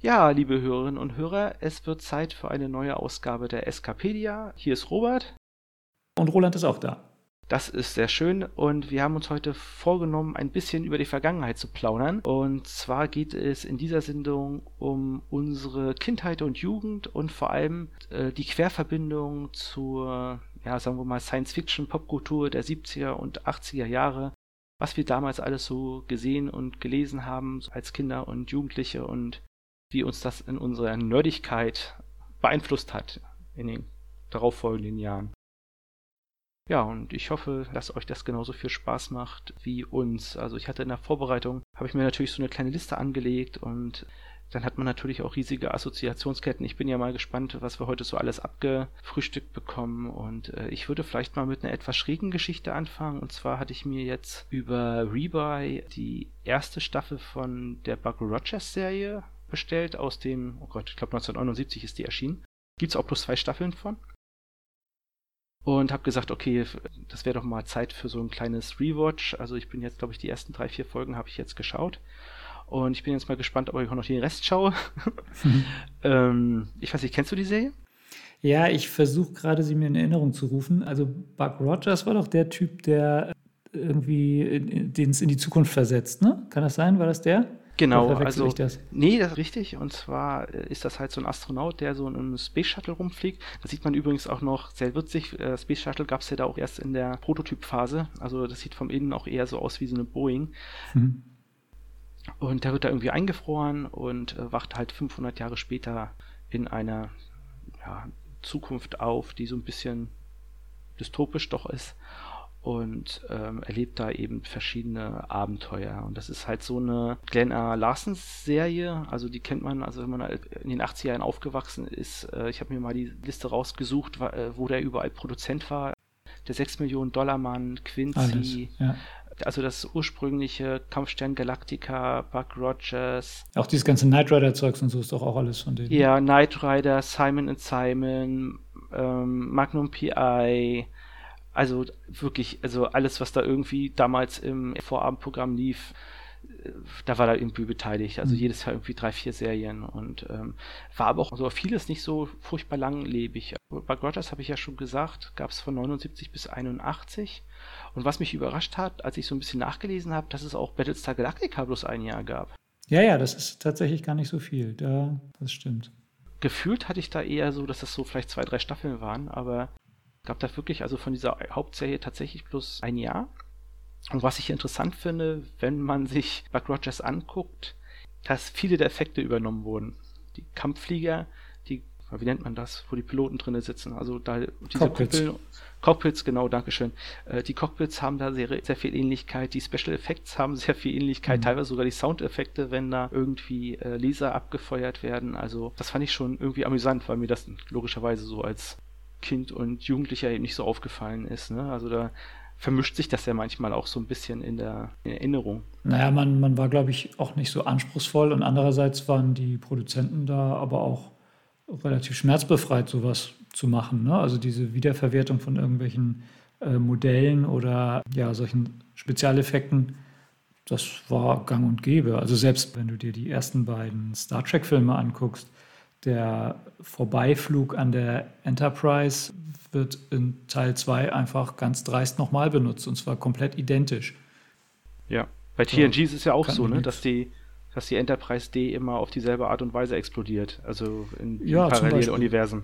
Ja, liebe Hörerinnen und Hörer, es wird Zeit für eine neue Ausgabe der Eskapedia. Hier ist Robert. Und Roland ist auch da. Das ist sehr schön und wir haben uns heute vorgenommen, ein bisschen über die Vergangenheit zu plaudern. Und zwar geht es in dieser Sendung um unsere Kindheit und Jugend und vor allem äh, die Querverbindung zur, ja, sagen wir mal, Science-Fiction-Popkultur der 70er und 80er Jahre. Was wir damals alles so gesehen und gelesen haben als Kinder und Jugendliche und wie uns das in unserer Nerdigkeit beeinflusst hat in den darauffolgenden Jahren. Ja, und ich hoffe, dass euch das genauso viel Spaß macht wie uns. Also ich hatte in der Vorbereitung, habe ich mir natürlich so eine kleine Liste angelegt und dann hat man natürlich auch riesige Assoziationsketten. Ich bin ja mal gespannt, was wir heute so alles abgefrühstückt bekommen. Und äh, ich würde vielleicht mal mit einer etwas schrägen Geschichte anfangen. Und zwar hatte ich mir jetzt über Rebuy die erste Staffel von der Buck Rogers Serie bestellt aus dem, oh Gott, ich glaube 1979 ist die erschienen. Gibt es auch bloß zwei Staffeln von und habe gesagt, okay, das wäre doch mal Zeit für so ein kleines Rewatch. Also ich bin jetzt, glaube ich, die ersten drei, vier Folgen habe ich jetzt geschaut. Und ich bin jetzt mal gespannt, ob ich auch noch den Rest schaue. Mhm. ähm, ich weiß nicht, kennst du die Serie? Ja, ich versuche gerade, sie mir in Erinnerung zu rufen. Also Buck Rogers war doch der Typ, der irgendwie den es in die Zukunft versetzt, ne? Kann das sein? War das der? Genau, also das? nee, das ist richtig. Und zwar äh, ist das halt so ein Astronaut, der so in einem Space Shuttle rumfliegt. Das sieht man übrigens auch noch sehr witzig. Äh, Space Shuttle gab es ja da auch erst in der Prototypphase. Also das sieht vom Innen auch eher so aus wie so eine Boeing. Mhm. Und der wird da irgendwie eingefroren und äh, wacht halt 500 Jahre später in einer ja, Zukunft auf, die so ein bisschen dystopisch doch ist und ähm, erlebt da eben verschiedene Abenteuer. Und das ist halt so eine Glenn A. Larsens Serie, also die kennt man, also wenn man halt in den 80er Jahren aufgewachsen ist, äh, ich habe mir mal die Liste rausgesucht, äh, wo der überall Produzent war. Der 6 Millionen Dollar Mann, Quincy, ja. also das ursprüngliche Kampfstern Galactica, Buck Rogers. Auch dieses ganze Knight Rider Zeugs und so ist doch auch alles von denen. Ja, Knight Rider, Simon Simon, ähm, Magnum PI, also wirklich, also alles, was da irgendwie damals im Vorabendprogramm lief, äh, da war da irgendwie beteiligt. Also mhm. jedes Jahr irgendwie drei, vier Serien und ähm, war aber auch so vieles nicht so furchtbar langlebig. Bei Rogers habe ich ja schon gesagt, gab es von 79 bis 81. Und was mich überrascht hat, als ich so ein bisschen nachgelesen habe, dass es auch Battlestar Galactica bloß ein Jahr gab. Ja, ja, das ist tatsächlich gar nicht so viel. Da, das stimmt. Gefühlt hatte ich da eher so, dass das so vielleicht zwei, drei Staffeln waren, aber gab da wirklich also von dieser Hauptserie tatsächlich bloß ein Jahr. Und was ich interessant finde, wenn man sich Buck Rogers anguckt, dass viele der Effekte übernommen wurden. Die Kampfflieger, die, wie nennt man das, wo die Piloten drinnen sitzen, also da diese Cockpits. Kuppeln, Cockpits, genau, Dankeschön. Äh, die Cockpits haben da sehr, sehr viel Ähnlichkeit, die Special Effects haben sehr viel Ähnlichkeit, mhm. teilweise sogar die Soundeffekte, wenn da irgendwie äh, Laser abgefeuert werden. Also das fand ich schon irgendwie amüsant, weil mir das logischerweise so als Kind und Jugendlicher eben nicht so aufgefallen ist. Ne? Also da vermischt sich das ja manchmal auch so ein bisschen in der, in der Erinnerung. Naja, man, man war, glaube ich, auch nicht so anspruchsvoll und andererseits waren die Produzenten da aber auch relativ schmerzbefreit, sowas zu machen. Ne? Also diese Wiederverwertung von irgendwelchen äh, Modellen oder ja, solchen Spezialeffekten, das war gang und gäbe. Also selbst wenn du dir die ersten beiden Star Trek-Filme anguckst, der Vorbeiflug an der Enterprise wird in Teil 2 einfach ganz dreist nochmal benutzt und zwar komplett identisch. Ja, bei TNG ist es ja auch so, ne, dass die, dass die Enterprise D immer auf dieselbe Art und Weise explodiert, also in, ja, Paralleluniversen.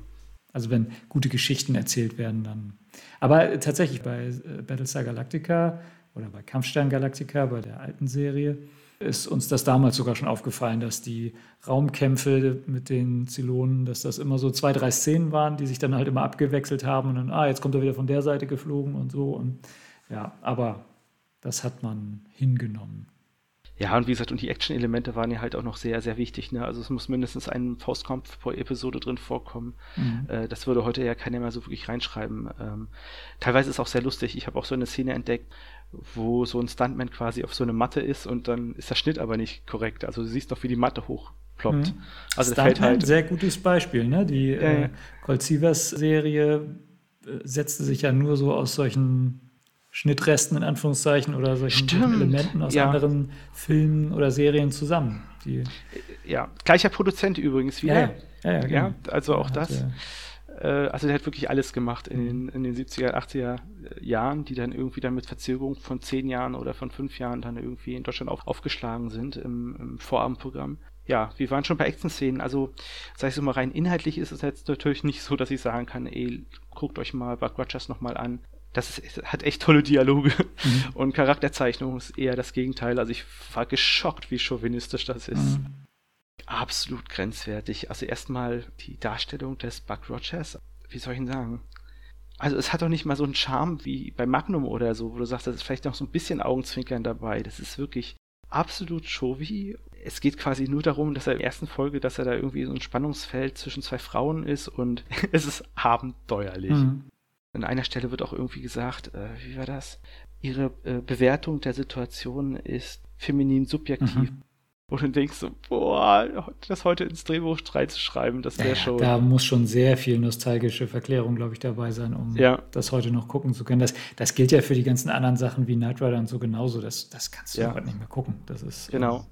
Also wenn gute Geschichten erzählt werden, dann. Aber tatsächlich bei äh, Battlestar Galactica oder bei Kampfstern Galactica, bei der alten Serie, ist uns das damals sogar schon aufgefallen, dass die Raumkämpfe mit den Zylonen, dass das immer so zwei, drei Szenen waren, die sich dann halt immer abgewechselt haben und dann, ah, jetzt kommt er wieder von der Seite geflogen und so. Und ja, aber das hat man hingenommen. Ja, und wie gesagt, und die Action-Elemente waren ja halt auch noch sehr, sehr wichtig. Ne? Also es muss mindestens ein Faustkampf pro Episode drin vorkommen. Mhm. Äh, das würde heute ja keiner mehr so wirklich reinschreiben. Ähm, teilweise ist es auch sehr lustig. Ich habe auch so eine Szene entdeckt, wo so ein Stuntman quasi auf so eine Matte ist und dann ist der Schnitt aber nicht korrekt. Also du siehst doch, wie die Matte hochploppt. Mhm. Also Stuntman, fällt halt. sehr gutes Beispiel. Ne? Die Ja, äh, ja. Colt Sievers Serie äh, setzte sich ja nur so aus solchen Schnittresten in Anführungszeichen oder solchen Stimmt, Elementen aus ja. anderen Filmen oder Serien zusammen. Die, Ja, gleicher Produzent übrigens wieder. ja, ja, ja, Ja, genau. also auch das. Äh, Äh, also der hat wirklich alles gemacht in den, in den 70er, 80er Jahren, die dann irgendwie dann mit Verzögerung von zehn Jahren oder von fünf Jahren dann irgendwie in Deutschland auf, aufgeschlagen sind im, im Vorabendprogramm. Ja, wir waren schon bei Action-Szenen. Also, sag ich so mal rein inhaltlich ist es jetzt natürlich nicht so, dass ich sagen kann, ey, guckt euch mal Buck Rogers nochmal an. Das ist, hat echt tolle Dialoge Mhm. und Charakterzeichnung ist eher das Gegenteil. Also ich war geschockt, wie chauvinistisch das ist. Mhm. Absolut grenzwertig. Also erstmal die Darstellung des Buck Rogers. Wie soll ich ihn sagen? Also es hat doch nicht mal so einen Charme wie bei Magnum oder so, wo du sagst, da ist vielleicht noch so ein bisschen Augenzwinkern dabei. Das ist wirklich absolut Showy. Es geht quasi nur darum, dass er in der ersten Folge, dass er da irgendwie so ein Spannungsfeld zwischen zwei Frauen ist und es ist abenteuerlich. Mhm. An einer Stelle wird auch irgendwie gesagt, äh, wie war das? Ihre äh, Bewertung der Situation ist feminin subjektiv. Mhm. Und du denkst so, boah, das heute ins Drehbuch reinzuschreiben, das wäre Ja, schon. Da muss schon sehr viel nostalgische Verklärung, glaube ich, dabei sein, um Ja. das heute noch gucken zu können. Das, das gilt ja für die ganzen anderen Sachen wie Knight Rider und so genauso. Das, das kannst du Ja. heute nicht mehr gucken. Das ist, Genau.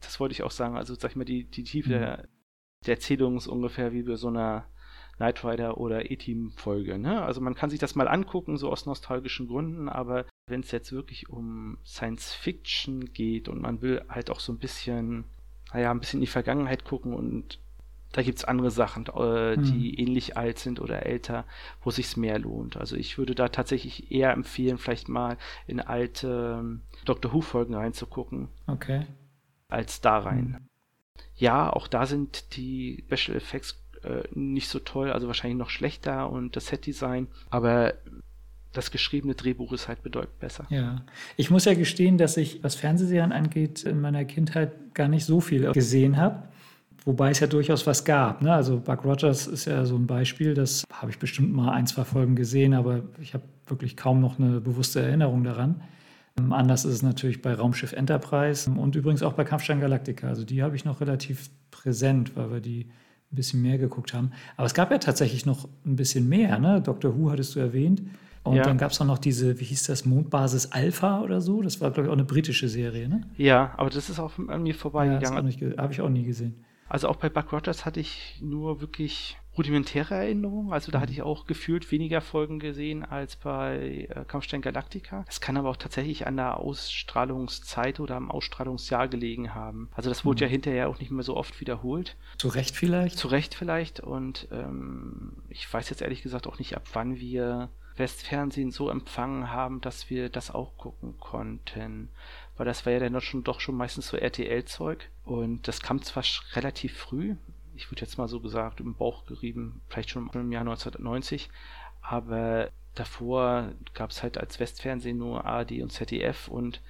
Das wollte ich auch sagen. Also, sag ich mal, die, die Tiefe Mhm. der, der Erzählung ist ungefähr wie bei so einer Knight Rider oder E-Team-Folge. Ne? Also, man kann sich das mal angucken, so aus nostalgischen Gründen, aber wenn es jetzt wirklich um Science Fiction geht und man will halt auch so ein bisschen, naja, ein bisschen in die Vergangenheit gucken und da gibt es andere Sachen, äh, die ähnlich alt sind oder älter, wo sich's mehr lohnt. Also ich würde da tatsächlich eher empfehlen, vielleicht mal in alte ähm, Doctor Who-Folgen reinzugucken, Okay. als da rein. Mhm. Ja, auch da sind die Special Effects äh, nicht so toll, also wahrscheinlich noch schlechter und das Set-Design, aber das geschriebene Drehbuch ist halt bedeutend besser. Ja, ich muss ja gestehen, dass ich, was Fernsehserien angeht, in meiner Kindheit gar nicht so viel gesehen habe. Wobei es ja durchaus was gab. Ne? Also Buck Rogers ist ja so ein Beispiel, das habe ich bestimmt mal ein, zwei Folgen gesehen, aber ich habe wirklich kaum noch eine bewusste Erinnerung daran. Ähm, Anders ist es natürlich bei Raumschiff Enterprise und übrigens auch bei Kampfstein Galactica. Also die habe ich noch relativ präsent, weil wir die ein bisschen mehr geguckt haben. Aber es gab ja tatsächlich noch ein bisschen mehr. Ne? Dr. Who hattest du erwähnt. Und Ja. dann gab es auch noch diese, wie hieß das, Mondbasis Alpha oder so. Das war, glaube ich, auch eine britische Serie, ne? Ja, aber das ist auch an mir Ja, vorbeigegangen. habe ich auch nie gesehen. Also auch bei Buck Rogers hatte ich nur wirklich rudimentäre Erinnerungen. Also da hatte ich auch gefühlt weniger Folgen gesehen als bei äh, Kampfstein Galactica. Es kann aber auch tatsächlich an der Ausstrahlungszeit oder am Ausstrahlungsjahr gelegen haben. Also das wurde ja hinterher auch nicht mehr so oft wiederholt. Zu Recht vielleicht? Zu Recht vielleicht. Und ähm, ich weiß jetzt ehrlich gesagt auch nicht, ab wann wir Westfernsehen so empfangen haben, dass wir das auch gucken konnten. Weil das war ja dann doch schon, doch schon meistens so RTL-Zeug. Und das kam zwar relativ früh, ich würde jetzt mal so gesagt, im Bauch gerieben, vielleicht schon im Jahr 1990, aber davor gab es halt als Westfernsehen nur ARD und ZDF und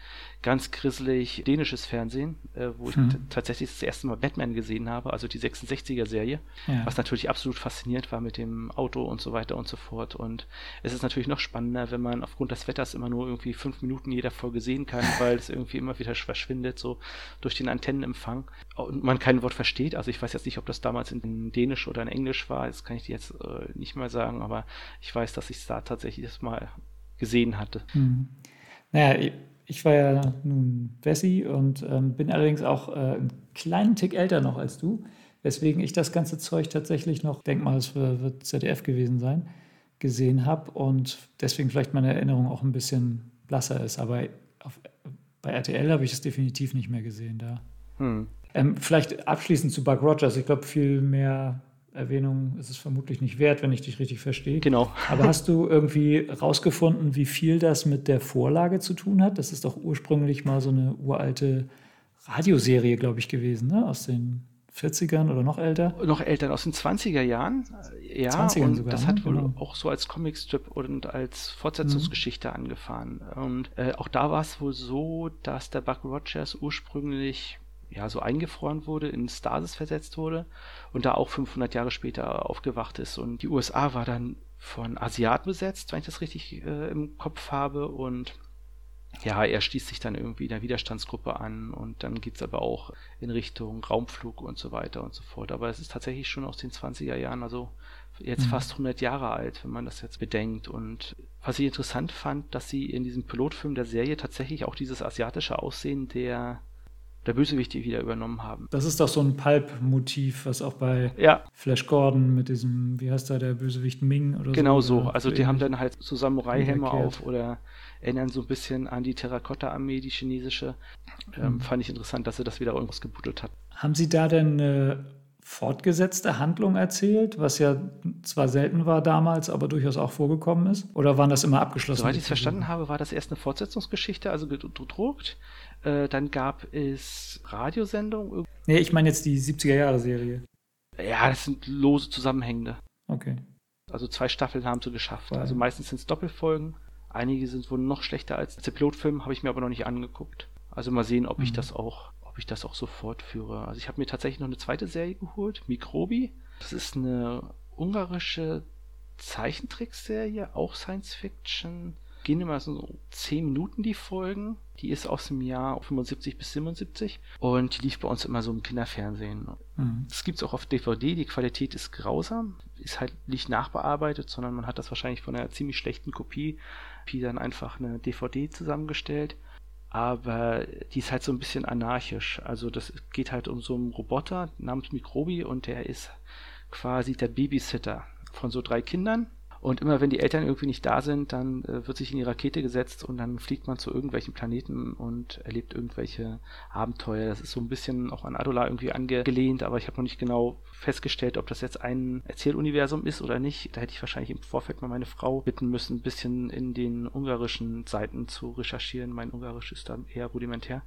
ganz grisselig dänisches Fernsehen, äh, wo ich Mhm. t- tatsächlich das erste Mal Batman gesehen habe, also die 66er-Serie, Ja. was natürlich absolut fasziniert war mit dem Auto und so weiter und so fort. Und es ist natürlich noch spannender, wenn man aufgrund des Wetters immer nur irgendwie fünf Minuten jeder Folge sehen kann, weil es irgendwie immer wieder verschwindet, so durch den Antennenempfang. Und man kein Wort versteht. Also ich weiß jetzt nicht, ob das damals in Dänisch oder in Englisch war, das kann ich dir jetzt äh, nicht mal sagen, aber ich weiß, dass ich es da tatsächlich das mal gesehen hatte. Hm. Naja, ich, war ja nun Wessi und ähm, bin allerdings auch äh, einen kleinen Tick älter noch als du, weswegen ich das ganze Zeug tatsächlich noch, denk mal, es wird wird ZDF gewesen sein, gesehen habe und deswegen vielleicht meine Erinnerung auch ein bisschen blasser ist. Aber auf, bei RTL habe ich es definitiv nicht mehr gesehen da. Hm. Ähm, vielleicht abschließend zu Buck Rogers. Ich glaube, viel mehr Erwähnung ist es vermutlich nicht wert, wenn ich dich richtig verstehe. Genau. Aber hast du irgendwie rausgefunden, wie viel das mit der Vorlage zu tun hat? Das ist doch ursprünglich mal so eine uralte Radioserie, glaube ich, gewesen, ne? aus den 40ern oder noch älter. noch Eltern aus den 20er Jahren. Ja, 20ern und sogar, das ne? hat wohl Genau. auch so als Comicstrip und als Fortsetzungsgeschichte angefahren. Und äh, auch da war es wohl so, dass der Buck Rogers ursprünglich ja so eingefroren wurde, in Stasis versetzt wurde und da auch 500 Jahre später aufgewacht ist. Und die USA war dann von Asiaten besetzt, wenn ich das richtig äh, im Kopf habe. Und ja, er schließt sich dann irgendwie der Widerstandsgruppe an und dann geht es aber auch in Richtung Raumflug und so weiter und so fort. Aber es ist tatsächlich schon aus den 20er Jahren, also jetzt mhm. fast 100 Jahre alt, wenn man das jetzt bedenkt. Und was ich interessant fand, dass sie in diesem Pilotfilm der Serie tatsächlich auch dieses asiatische Aussehen der der Bösewichte wieder übernommen haben. Das ist doch so ein Pulp-Motiv, was auch bei ja. Flash Gordon mit diesem, wie heißt da der Bösewicht Ming oder genau so. Genau so. Also die haben dann halt so Samurai-Helme auf oder erinnern so ein bisschen an die Terrakotta-Armee, die chinesische. Ähm, mhm. Fand ich interessant, dass sie das wieder irgendwas gebuddelt hat. Haben Sie da denn eine fortgesetzte Handlung erzählt, was ja zwar selten war damals, aber durchaus auch vorgekommen ist? Oder waren das immer abgeschlossen? Soweit ich es verstanden habe, war das erst eine Fortsetzungsgeschichte, also gedruckt. Äh, dann gab es Radiosendungen. Nee, ich meine jetzt die 70er-Jahre-Serie. Ja, das sind lose Zusammenhängende. Okay. Also zwei Staffeln haben sie geschafft. Wow. Also meistens sind es Doppelfolgen. Einige sind wohl noch schlechter als der Pilotfilm, habe ich mir aber noch nicht angeguckt. Also mal sehen, ob mhm. ich das auch, ob ich das auch so fortführe. Also ich habe mir tatsächlich noch eine zweite Serie geholt, Mikrobi. Das ist eine ungarische Zeichentrickserie, auch Science Fiction. Gehen immer so 10 Minuten die Folgen. Die ist aus dem Jahr 75 bis 77 und die lief bei uns immer so im Kinderfernsehen. Mhm. Das gibt es auch auf DVD. Die Qualität ist grausam, ist halt nicht nachbearbeitet, sondern man hat das wahrscheinlich von einer ziemlich schlechten Kopie Pi dann einfach eine DVD zusammengestellt. Aber die ist halt so ein bisschen anarchisch. Also das geht halt um so einen Roboter namens Mikrobi und der ist quasi der Babysitter von so drei Kindern. Und immer wenn die Eltern irgendwie nicht da sind, dann äh, wird sich in die Rakete gesetzt und dann fliegt man zu irgendwelchen Planeten und erlebt irgendwelche Abenteuer. Das ist so ein bisschen auch an Adola irgendwie angelehnt, aber ich habe noch nicht genau festgestellt, ob das jetzt ein Erzähluniversum ist oder nicht. Da hätte ich wahrscheinlich im Vorfeld mal meine Frau bitten müssen, ein bisschen in den ungarischen Seiten zu recherchieren. Mein Ungarisch ist da eher rudimentär.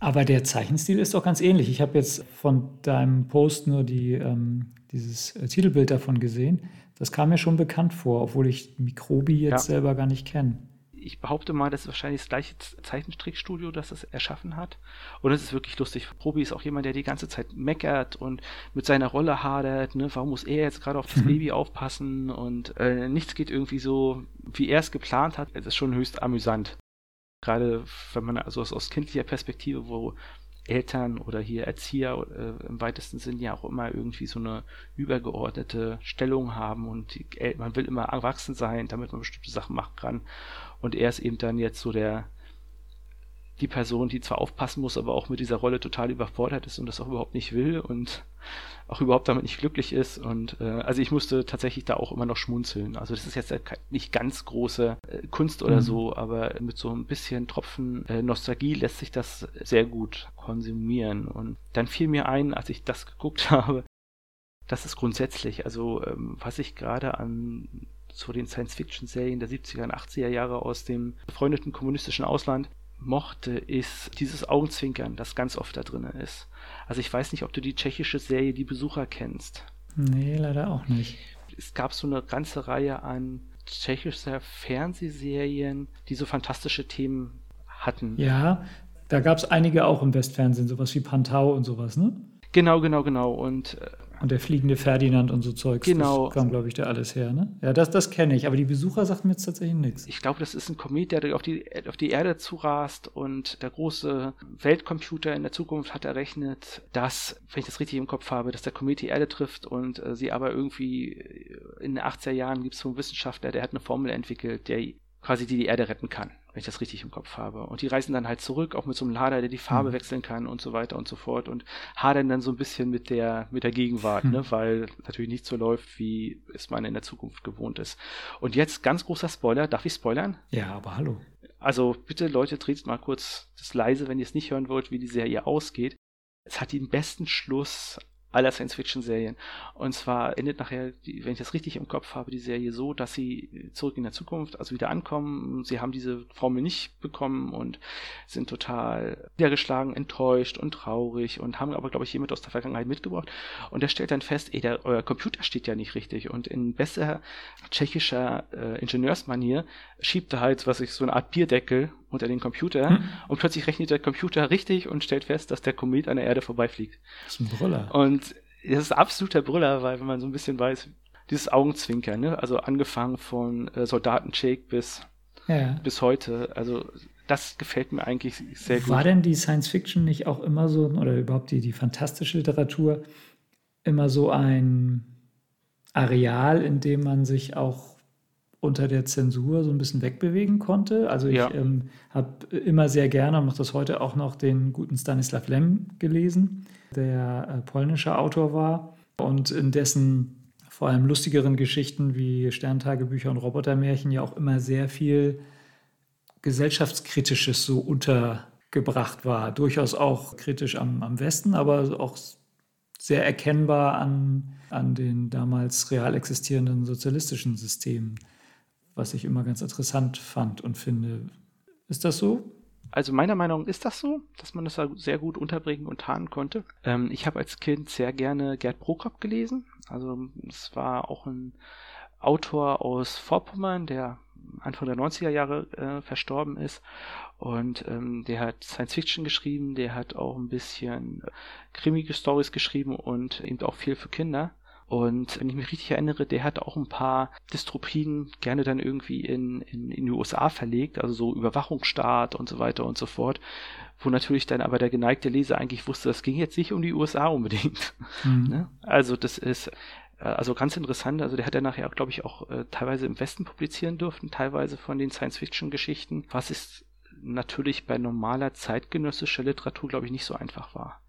Aber der Zeichenstil ist doch ganz ähnlich. Ich habe jetzt von deinem Post nur die, ähm, dieses äh, Titelbild davon gesehen. Das kam mir schon bekannt vor, obwohl ich Mikrobi jetzt ja. selber gar nicht kenne. Ich behaupte mal, das ist wahrscheinlich das gleiche Zeichentrickstudio, das es erschaffen hat. Und es ist wirklich lustig. Probi ist auch jemand, der die ganze Zeit meckert und mit seiner Rolle hadert. Ne? Warum muss er jetzt gerade auf das mhm. Baby aufpassen? Und äh, nichts geht irgendwie so, wie er es geplant hat. Es ist schon höchst amüsant. Gerade wenn man also aus, aus kindlicher Perspektive, wo Eltern oder hier Erzieher äh, im weitesten Sinn ja auch immer irgendwie so eine übergeordnete Stellung haben und die, man will immer erwachsen sein, damit man bestimmte Sachen machen kann. Und er ist eben dann jetzt so der die Person, die zwar aufpassen muss, aber auch mit dieser Rolle total überfordert ist und das auch überhaupt nicht will und auch überhaupt damit nicht glücklich ist. Und äh, also ich musste tatsächlich da auch immer noch schmunzeln. Also das ist jetzt nicht ganz große äh, Kunst oder mhm. so, aber mit so ein bisschen Tropfen äh, Nostalgie lässt sich das sehr gut konsumieren. Und dann fiel mir ein, als ich das geguckt habe, das ist grundsätzlich, also ähm, was ich gerade an so den Science-Fiction-Serien der 70er und 80er Jahre aus dem befreundeten kommunistischen Ausland mochte, ist dieses Augenzwinkern, das ganz oft da drin ist. Also ich weiß nicht, ob du die tschechische Serie Die Besucher kennst. Nee, leider auch nicht. Es gab so eine ganze Reihe an tschechischer Fernsehserien, die so fantastische Themen hatten. Ja, da gab es einige auch im Westfernsehen, sowas wie Pantau und sowas, ne? Genau, genau, genau. Und äh, und der fliegende Ferdinand und so Zeugs. Genau. Das kam, glaube ich, da alles her, ne? Ja, das, das kenne ich, aber die Besucher sagten mir jetzt tatsächlich nichts. Ich glaube, das ist ein Komet, der auf die, auf die Erde zurast und der große Weltcomputer in der Zukunft hat errechnet, dass, wenn ich das richtig im Kopf habe, dass der Komet die Erde trifft und äh, sie aber irgendwie in den 80er Jahren gibt es so einen Wissenschaftler, der hat eine Formel entwickelt, der quasi die die Erde retten kann wenn ich das richtig im Kopf habe. Und die reisen dann halt zurück, auch mit so einem Lader, der die Farbe mhm. wechseln kann und so weiter und so fort und hadern dann so ein bisschen mit der, mit der Gegenwart, mhm. ne, weil natürlich nicht so läuft, wie es man in der Zukunft gewohnt ist. Und jetzt ganz großer Spoiler, darf ich spoilern? Ja, aber hallo. Also bitte Leute, dreht mal kurz das leise, wenn ihr es nicht hören wollt, wie die Serie ausgeht. Es hat den besten Schluss aller Science-Fiction-Serien. Und zwar endet nachher, wenn ich das richtig im Kopf habe, die Serie so, dass sie zurück in der Zukunft, also wieder ankommen. Sie haben diese Formel nicht bekommen und sind total niedergeschlagen, enttäuscht und traurig und haben aber, glaube ich, jemand aus der Vergangenheit mitgebracht. Und der stellt dann fest, ey, der, euer Computer steht ja nicht richtig. Und in besser tschechischer äh, Ingenieursmanier schiebt er halt, was ich, so eine Art Bierdeckel unter den Computer hm. und plötzlich rechnet der Computer richtig und stellt fest, dass der Komet an der Erde vorbeifliegt. Das ist ein Brüller. Und das ist absoluter Brüller, weil wenn man so ein bisschen weiß, dieses Augenzwinkern, ne? also angefangen von äh, Soldaten Jake bis, ja. bis heute, also das gefällt mir eigentlich sehr gut. War denn die Science Fiction nicht auch immer so, oder überhaupt die, die fantastische Literatur, immer so ein Areal, in dem man sich auch unter der Zensur so ein bisschen wegbewegen konnte. Also ich Ja. ähm, habe immer sehr gerne, und mache das heute auch noch, den guten Stanislaw Lem gelesen, der äh, polnischer Autor war und in dessen vor allem lustigeren Geschichten wie Sterntagebücher und Robotermärchen ja auch immer sehr viel gesellschaftskritisches so untergebracht war. Durchaus auch kritisch am, am Westen, aber auch sehr erkennbar an, an den damals real existierenden sozialistischen Systemen, was ich immer ganz interessant fand und finde. Ist das so? Also meiner Meinung nach ist das so, dass man das da sehr gut unterbringen und tarnen konnte. Ähm, ich habe als Kind sehr gerne Gerd Prokop gelesen. Also es war auch ein Autor aus Vorpommern, der Anfang der 90er Jahre äh, verstorben ist. Und ähm, der hat Science Fiction geschrieben, der hat auch ein bisschen äh, krimische Stories geschrieben und eben auch viel für Kinder. Und wenn ich mich richtig erinnere, der hat auch ein paar Dystropien gerne dann irgendwie in, in, in die USA verlegt, also so Überwachungsstaat und so weiter und so fort, wo natürlich dann aber der geneigte Leser eigentlich wusste, das ging jetzt nicht um die USA unbedingt. Mhm. Ne? Also das ist äh, also ganz interessant. Also der hat ja nachher, glaube ich, auch äh, teilweise im Westen publizieren dürfen, teilweise von den Science-Fiction-Geschichten, was ist natürlich bei normaler zeitgenössischer Literatur, glaube ich, nicht so einfach war.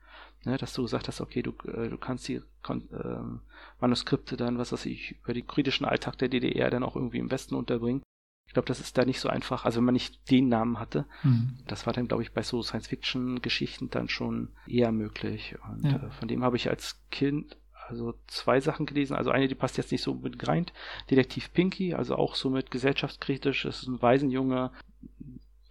Ne, dass du gesagt hast, okay, du, äh, du kannst die kon ähm, Manuskripte dann, was weiß ich, über den kritischen Alltag der DDR dann auch irgendwie im Westen unterbringen. Ich glaube, das ist da nicht so einfach. Also wenn man nicht den Namen hatte, Mhm. das war dann, glaube ich, bei so Science-Fiction-Geschichten dann schon eher möglich. Und Ja. äh, von dem habe ich als Kind also zwei Sachen gelesen. Also eine, die passt jetzt nicht so mit rein. Detektiv Pinky, also auch so mit gesellschaftskritisch. Das ist ein Waisenjunge,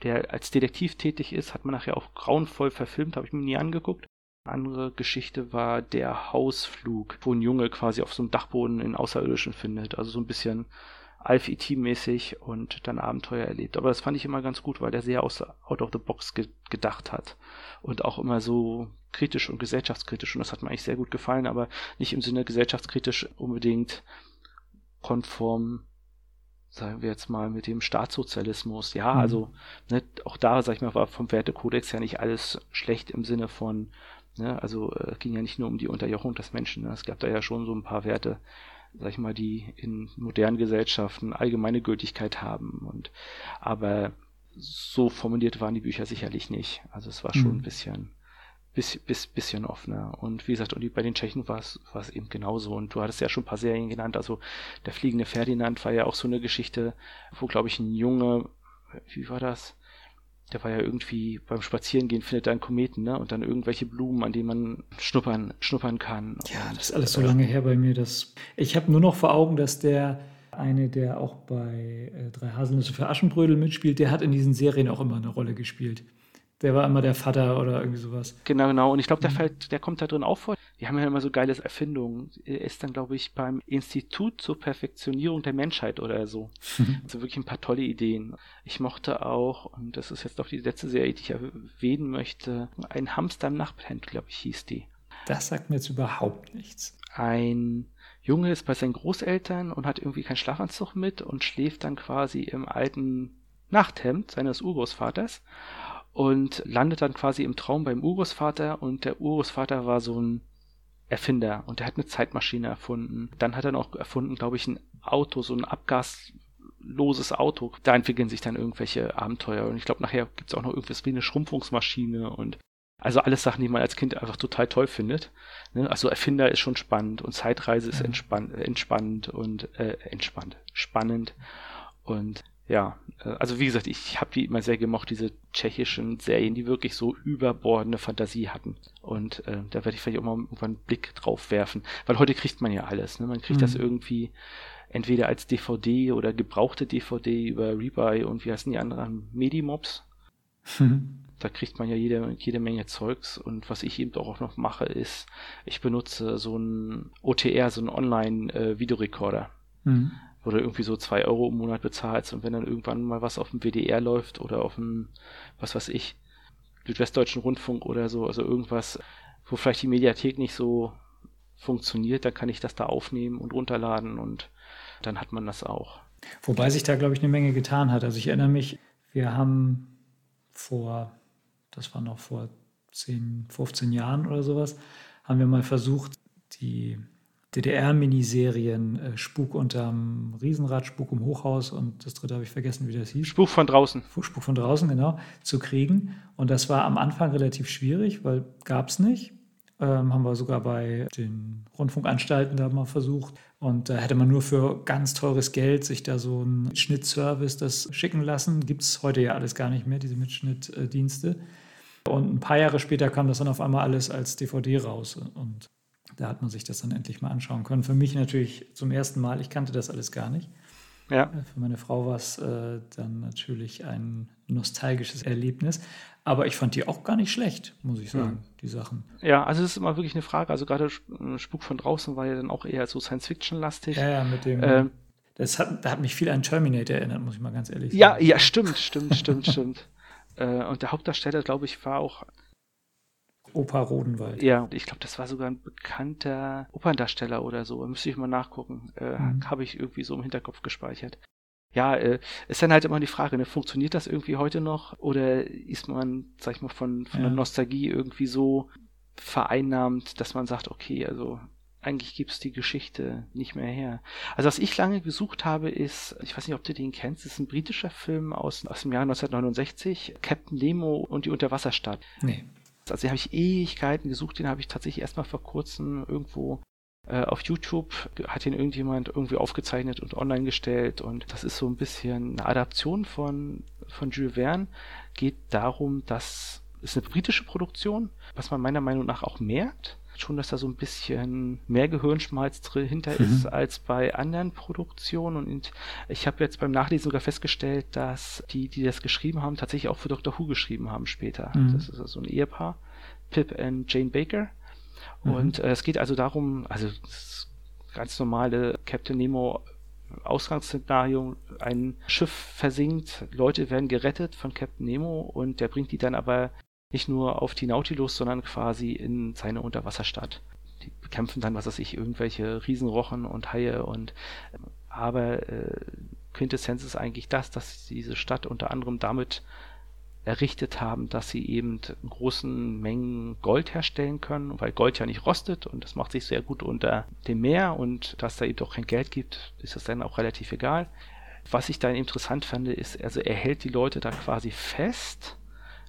der als Detektiv tätig ist. Hat man nachher auch grauenvoll verfilmt, habe ich mir nie angeguckt. Andere Geschichte war der Hausflug, wo ein Junge quasi auf so einem Dachboden in Außerirdischen findet. Also so ein bisschen Alf E.T. mäßig und dann Abenteuer erlebt. Aber das fand ich immer ganz gut, weil der sehr aus, out of the box ge gedacht hat. Und auch immer so kritisch und gesellschaftskritisch. Und das hat mir eigentlich sehr gut gefallen, aber nicht im Sinne gesellschaftskritisch unbedingt konform, sagen wir jetzt mal, mit dem Staatssozialismus. Ja, Mhm. also ne, auch da, sag ich mal, war vom Wertekodex ja nicht alles schlecht im Sinne von, ne, also äh, ging ja nicht nur um die Unterjochung des Menschen. Ne? Es gab da ja schon so ein paar Werte, sag ich mal, die in modernen Gesellschaften allgemeine Gültigkeit haben. Und aber so formuliert waren die Bücher sicherlich nicht. Also es war schon Mhm. ein bisschen, bis, bis, bisschen offener. Und wie gesagt, und bei den Tschechen war es, war es eben genauso. Und du hattest ja schon ein paar Serien genannt. Also der fliegende Ferdinand war ja auch so eine Geschichte, wo, glaube ich, ein Junge, wie war das? Der war ja irgendwie beim Spazierengehen findet er einen Kometen, ne? Und dann irgendwelche Blumen, an denen man schnuppern, schnuppern kann. Ja, Und, das ist alles so äh, lange her bei mir. Dass ich habe nur noch vor Augen, dass der eine, der auch bei äh, Drei Haselnüsse für Aschenbrödel mitspielt, der hat in diesen Serien auch immer eine Rolle gespielt. Der war immer der Vater oder irgendwie sowas. Genau, genau. Und ich glaube, der Mhm. fällt, der kommt da drin auch vor. Die haben ja immer so geile Erfindungen. Er ist dann, glaube ich, beim Institut zur Perfektionierung der Menschheit oder so. Also wirklich ein paar tolle Ideen. Ich mochte auch, und das ist jetzt auch die letzte Serie, die ich erwähnen möchte, ein Hamster im Nachthemd, glaube ich, hieß die. Das sagt mir jetzt überhaupt nichts. Ein Junge ist bei seinen Großeltern und hat irgendwie keinen Schlafanzug mit und schläft dann quasi im alten Nachthemd seines Urgroßvaters und landet dann quasi im Traum beim Urgroßvater und der Urgroßvater war so ein Erfinder und der hat eine Zeitmaschine erfunden. Dann hat er noch erfunden, glaube ich, ein Auto, so ein abgasloses Auto. Da entwickeln sich dann irgendwelche Abenteuer und ich glaube, nachher gibt es auch noch irgendwas wie eine Schrumpfungsmaschine und also alles Sachen, die man als Kind einfach total toll findet. Ne? Also Erfinder ist schon spannend und Zeitreise ist äh, entspannt und äh, entspannt, spannend und ja, äh, also wie gesagt, ich habe die immer sehr gemocht, diese tschechischen Serien, die wirklich so überbordende Fantasie hatten. Und äh, da werde ich vielleicht auch mal irgendwann einen Blick drauf werfen, weil heute kriegt man ja alles. Ne? Man kriegt Mhm. das irgendwie entweder als DVD oder gebrauchte DVD über Rebuy und wie heißen die anderen Medimobs da kriegt man ja jede, jede Menge Zeugs und was ich eben auch noch mache ist, ich benutze so ein OTR, so einen Online-Videorekorder, Mhm. wo du irgendwie so zwei Euro im Monat bezahlst und wenn dann irgendwann mal was auf dem WDR läuft oder auf dem, was weiß ich, Südwestdeutschen Rundfunk oder so, also irgendwas, wo vielleicht die Mediathek nicht so funktioniert, dann kann ich das da aufnehmen und runterladen und dann hat man das auch. Wobei sich da, glaube ich, eine Menge getan hat. Also ich erinnere mich, wir haben vor, das war noch vor 10, 15 Jahren oder sowas, haben wir mal versucht, die DDR-Miniserien äh, Spuk unterm Riesenrad, Spuk im Hochhaus und das dritte habe ich vergessen, wie das hieß. Spuk von draußen. Spuk von draußen, genau, zu kriegen. Und das war am Anfang relativ schwierig, weil gab es nicht. Ähm, haben wir sogar bei den Rundfunkanstalten da mal versucht. Und da hätte man nur für ganz teures Geld sich da so einen Schnittservice das schicken lassen. Gibt es heute ja alles gar nicht mehr, diese Mitschnittdienste. Und ein paar Jahre später kam das dann auf einmal alles als DVD raus. Und da hat man sich das dann endlich mal anschauen können. Für mich natürlich zum ersten Mal, ich kannte das alles gar nicht. Ja. Äh, für meine Frau war es äh, dann natürlich ein nostalgisches Erlebnis. Aber ich fand die auch gar nicht schlecht, muss ich sagen, ja. die Sachen. Ja, also es ist immer wirklich eine Frage. Also gerade äh, Spuk von draußen war ja dann auch eher so Science-Fiction-lastig. Ja, ja, mit dem. Ähm, das hat, da hat mich viel an Terminator erinnert, muss ich mal ganz ehrlich sagen. Ja, ja, stimmt, stimmt, stimmt, stimmt. Äh, und der Hauptdarsteller, glaube ich, war auch Opa Rodenwald. Ja, ich glaube, das war sogar ein bekannter Operndarsteller oder so. Müsste ich mal nachgucken. Äh, mhm. Habe ich irgendwie so im Hinterkopf gespeichert. Ja, äh, ist dann halt immer die Frage, ne, funktioniert das irgendwie heute noch oder ist man, sag ich mal, von, von ja. der Nostalgie irgendwie so vereinnahmt, dass man sagt, okay, also eigentlich gibt es die Geschichte nicht mehr her. Also was ich lange gesucht habe, ist, ich weiß nicht, ob du den kennst, ist ein britischer Film aus, aus dem Jahr 1969, Captain Nemo und die Unterwasserstadt. Nee. Also den habe ich Ewigkeiten gesucht, den habe ich tatsächlich erstmal vor kurzem irgendwo äh, auf YouTube, hat ihn irgendjemand irgendwie aufgezeichnet und online gestellt. Und das ist so ein bisschen eine Adaption von, von Jules Verne, geht darum, dass es eine britische Produktion, was man meiner Meinung nach auch merkt, schon, dass da so ein bisschen mehr Gehirnschmalz hinter mhm. ist als bei anderen Produktionen. Und ich habe jetzt beim Nachlesen sogar festgestellt, dass die, die das geschrieben haben, tatsächlich auch für Dr. Who geschrieben haben später. Mhm. Das ist so also ein Ehepaar, Pip und Jane Baker. Mhm. Und äh, es geht also darum, also das ganz normale Captain Nemo Ausgangsszenario, ein Schiff versinkt, Leute werden gerettet von Captain Nemo und der bringt die dann aber nicht nur auf die Nautilus, sondern quasi in seine Unterwasserstadt. Die bekämpfen dann, was weiß ich, irgendwelche Riesenrochen und Haie und aber äh, Quintessenz ist eigentlich das, dass diese Stadt unter anderem damit errichtet haben, dass sie eben großen Mengen Gold herstellen können, weil Gold ja nicht rostet und das macht sich sehr gut unter dem Meer und dass da eben doch kein Geld gibt, ist das dann auch relativ egal. Was ich dann interessant fand, ist, also er hält die Leute da quasi fest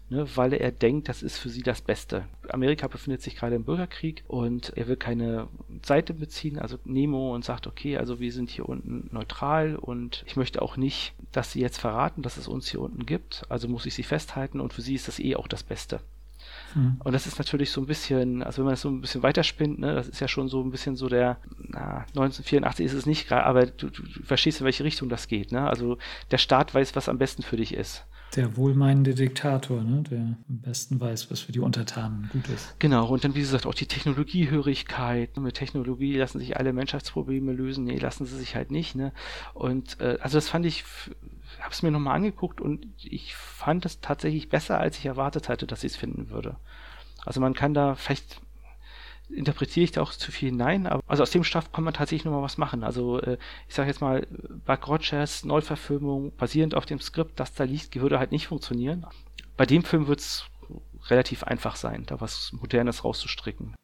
ne, weil er denkt, das ist für sie das Beste. Amerika befindet sich gerade im Bürgerkrieg und er will keine Seite beziehen, also Nemo und sagt, okay, also wir sind hier unten neutral und ich möchte auch nicht, dass sie jetzt verraten, dass es uns hier unten gibt, also muss ich sie festhalten und für sie ist das eh auch das Beste. Hm. Und das ist natürlich so ein bisschen, also wenn man das so ein bisschen weiterspinnt, ne, das ist ja schon so ein bisschen so der, na, 1984 ist es nicht gerade, aber du, du, verstehst, in welche Richtung das geht, ne? Also der Staat weiß, was am besten für dich ist. Der wohlmeinende Diktator, ne? der am besten weiß, was für die Untertanen gut ist. Genau, und dann, wie gesagt, auch die Technologiehörigkeit. Mit Technologie lassen sich alle Menschheitsprobleme lösen. Nee, lassen sie sich halt nicht. Ne? Und äh, also das fand ich, habe es mir nochmal angeguckt und ich fand es tatsächlich besser, als ich erwartet hatte, dass ich es finden würde. Also man kann da vielleicht interpretiere ich da auch zu viel hinein, aber also aus dem Stoff kann man tatsächlich nochmal was machen. Also äh, ich sage jetzt mal, Buck Rogers Neuverfilmung basierend auf dem Skript, das da liegt, würde halt nicht funktionieren. Bei dem Film wird es relativ einfach sein, da was Modernes rauszustricken.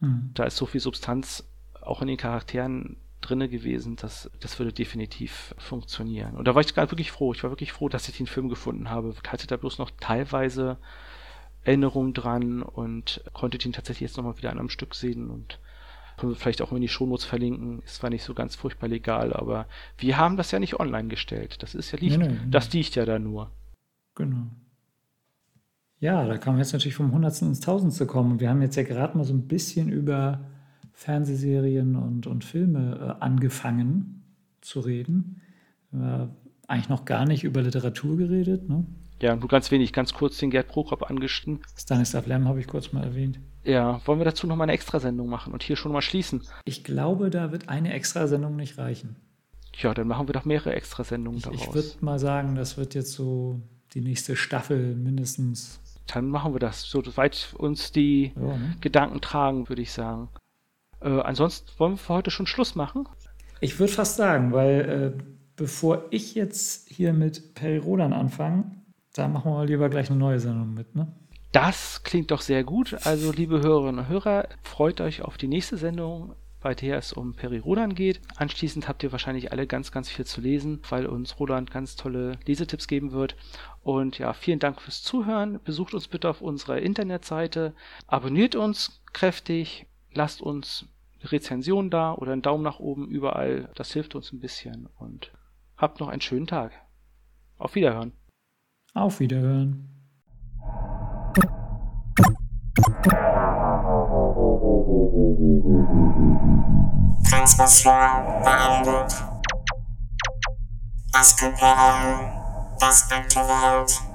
Mhm. Da ist so viel Substanz auch in den Charakteren drinne gewesen, dass das würde definitiv funktionieren. Und da war ich gerade wirklich froh. Ich war wirklich froh, dass ich den Film gefunden habe. Ich hatte da bloß noch teilweise Erinnerung dran und konnte den tatsächlich jetzt nochmal wieder an einem Stück sehen und können wir vielleicht auch in die Shownotes verlinken. Ist zwar nicht so ganz furchtbar legal, aber wir haben das ja nicht online gestellt. Das ist ja liegt, nee, nee, nee. das liegt ja da nur. Genau. Ja, da kann man jetzt natürlich vom Hundertsten ins Tausendste kommen. Und wir haben jetzt ja gerade mal so ein bisschen über Fernsehserien und, und Filme äh, angefangen zu reden. Äh, eigentlich noch gar nicht über Literatur geredet. Ne? Ja, nur ganz wenig, ganz kurz den Gerd Prokop angeschnitten. Stanislav Lem habe ich kurz mal erwähnt. Ja, wollen wir dazu nochmal eine Extrasendung machen und hier schon mal schließen? Ich glaube, da wird eine Extrasendung nicht reichen. Ja, dann machen wir doch mehrere Extrasendungen daraus. Ich würde mal sagen, das wird jetzt so die nächste Staffel mindestens. Dann machen wir das, so weit uns die ja, ne? Gedanken tragen, würde ich sagen. Äh, ansonsten wollen wir für heute schon Schluss machen? Ich würde fast sagen, weil äh, bevor ich jetzt hier mit Peri Rodan anfange, Da machen wir lieber gleich eine neue Sendung mit, ne? Das klingt doch sehr gut. Also, liebe Hörerinnen und Hörer, freut euch auf die nächste Sendung, bei der es um Peri Roland geht. Anschließend habt ihr wahrscheinlich alle ganz, ganz viel zu lesen, weil uns Roland ganz tolle Lesetipps geben wird. Und ja, vielen Dank fürs Zuhören. Besucht uns bitte auf unserer Internetseite. Abonniert uns kräftig. Lasst uns eine Rezension da oder einen Daumen nach oben überall. Das hilft uns ein bisschen. Und habt noch einen schönen Tag. Auf Wiederhören. Auf Wiederhören. Transmission beendet. Es gibt das Aktivierung.